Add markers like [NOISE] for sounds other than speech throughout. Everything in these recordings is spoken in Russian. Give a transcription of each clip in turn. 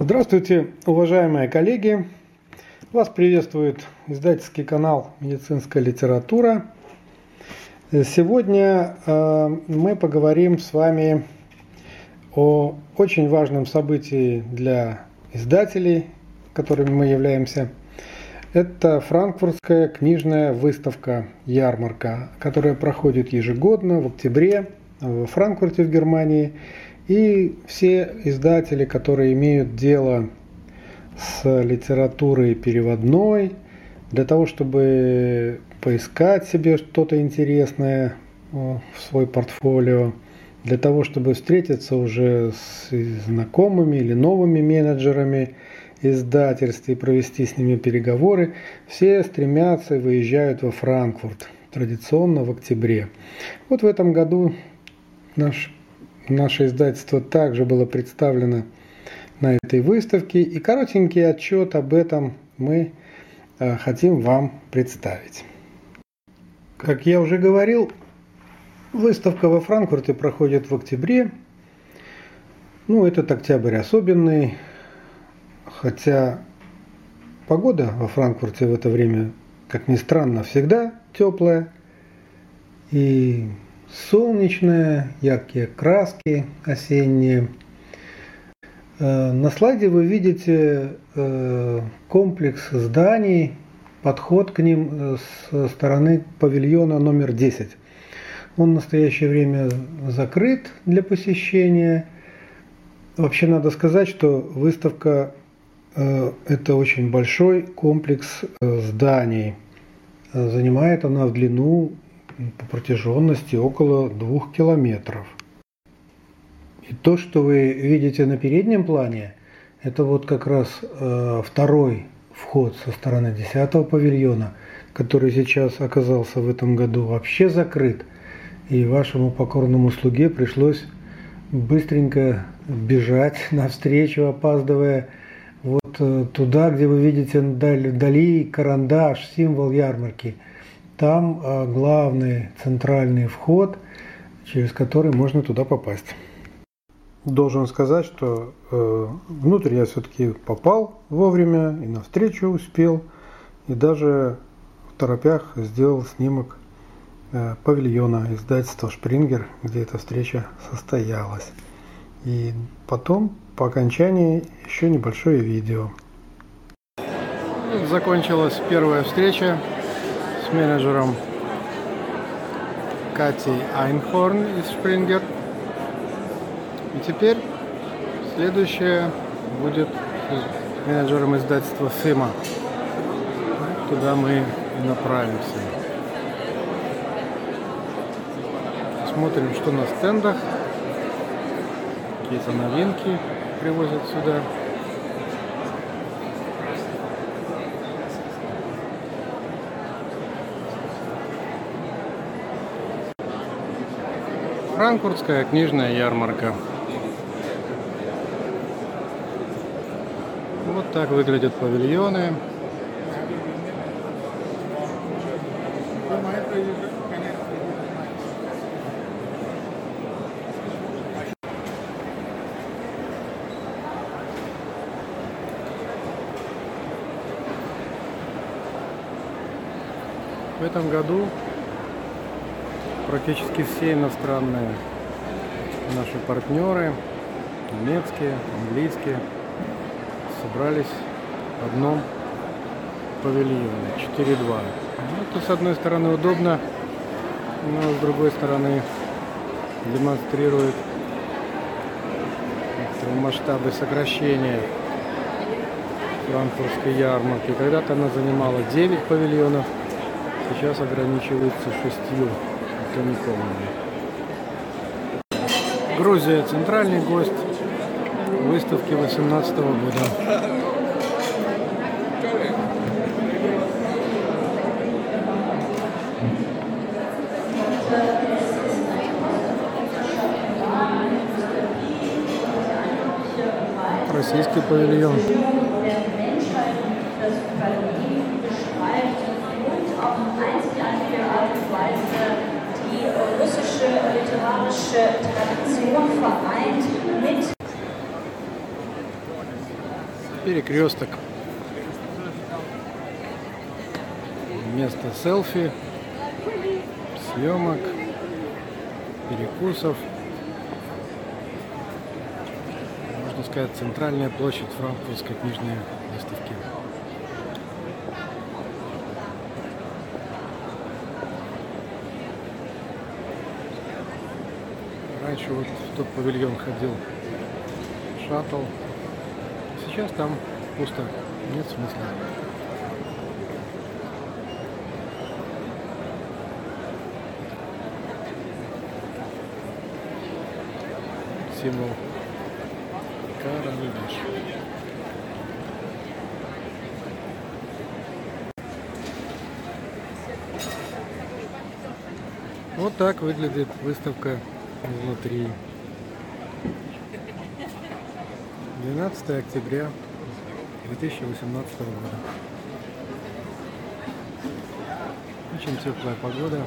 Здравствуйте, уважаемые коллеги! Вас приветствует издательский канал «Медицинская литература». Сегодня э, мы поговорим с вами о очень важном событии для издателей, которыми мы являемся. Это франкфуртская книжная выставка «Ярмарка», которая проходит ежегодно в октябре в Франкфурте в Германии – и все издатели, которые имеют дело с литературой переводной, для того, чтобы поискать себе что-то интересное в свой портфолио, для того, чтобы встретиться уже с знакомыми или новыми менеджерами издательств и провести с ними переговоры, все стремятся и выезжают во Франкфурт, традиционно в октябре. Вот в этом году наш Наше издательство также было представлено на этой выставке, и коротенький отчет об этом мы э, хотим вам представить. Как я уже говорил, выставка во Франкфурте проходит в октябре. Ну, этот октябрь особенный, хотя погода во Франкфурте в это время, как ни странно, всегда теплая. И солнечная, яркие краски осенние. Э, на слайде вы видите э, комплекс зданий, подход к ним э, с стороны павильона номер 10. Он в настоящее время закрыт для посещения. Вообще надо сказать, что выставка это очень большой комплекс зданий. Занимает она в длину по протяженности около двух километров. И то, что вы видите на переднем плане, это вот как раз э, второй вход со стороны 10 павильона, который сейчас оказался в этом году вообще закрыт. И вашему покорному слуге пришлось быстренько бежать [LAUGHS] навстречу, опаздывая вот э, туда, где вы видите вдали карандаш, символ ярмарки – там а, главный центральный вход, через который можно туда попасть. Должен сказать, что э, внутрь я все-таки попал вовремя и навстречу успел, и даже в торопях сделал снимок э, павильона издательства «Шпрингер», где эта встреча состоялась. И потом, по окончании, еще небольшое видео. Закончилась первая встреча менеджером Катей Айнхорн из Springer. И теперь следующее будет менеджером издательства Сима. Туда мы и направимся. Смотрим, что на стендах. Какие-то новинки привозят сюда. Франкфуртская книжная ярмарка. Вот так выглядят павильоны. В этом году практически все иностранные наши партнеры, немецкие, английские, собрались в одном павильоне 4.2. Ну, это с одной стороны удобно, но с другой стороны демонстрирует масштабы сокращения франкфуртской ярмарки. Когда-то она занимала 9 павильонов, сейчас ограничивается 6 никому. Грузия – центральный гость выставки 18 года. Российский павильон. Literarische Tradition vereint mit перекресток. Место селфи, съемок, перекусов. Можно сказать, центральная площадь Франкфуртской книжной выставки. Раньше вот в тот павильон ходил шаттл. Сейчас там пусто. Нет смысла. Символ карандаш. Вот так выглядит выставка изнутри. 12 октября 2018 года. Очень теплая погода.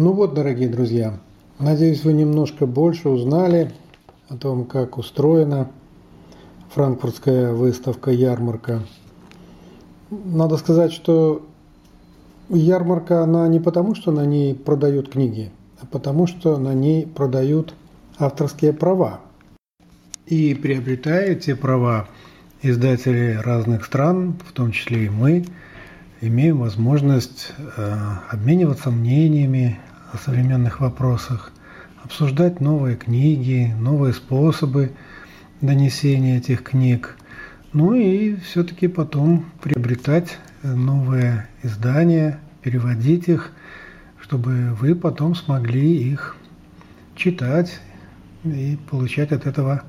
Ну вот, дорогие друзья, надеюсь, вы немножко больше узнали о том, как устроена франкфуртская выставка-ярмарка. Надо сказать, что ярмарка, она не потому, что на ней продают книги, а потому, что на ней продают авторские права. И приобретая эти права, издатели разных стран, в том числе и мы, имеем возможность э, обмениваться мнениями, о современных вопросах, обсуждать новые книги, новые способы донесения этих книг, ну и все-таки потом приобретать новые издания, переводить их, чтобы вы потом смогли их читать и получать от этого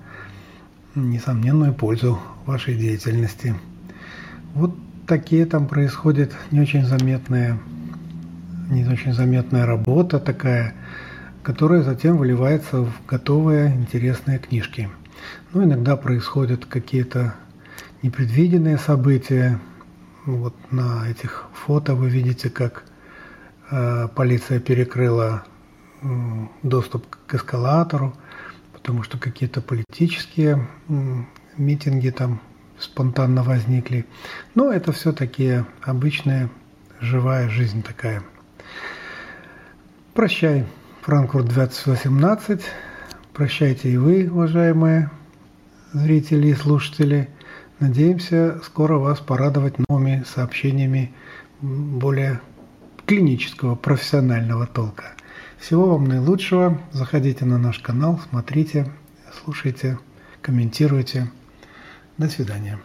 несомненную пользу вашей деятельности. Вот такие там происходят не очень заметные не очень заметная работа такая, которая затем выливается в готовые интересные книжки. Ну, иногда происходят какие-то непредвиденные события. Вот на этих фото вы видите, как э, полиция перекрыла э, доступ к эскалатору, потому что какие-то политические э, митинги там спонтанно возникли. Но это все такие обычная живая жизнь такая – Прощай, Франкфурт 2018. Прощайте и вы, уважаемые зрители и слушатели. Надеемся скоро вас порадовать новыми сообщениями более клинического, профессионального толка. Всего вам наилучшего. Заходите на наш канал, смотрите, слушайте, комментируйте. До свидания.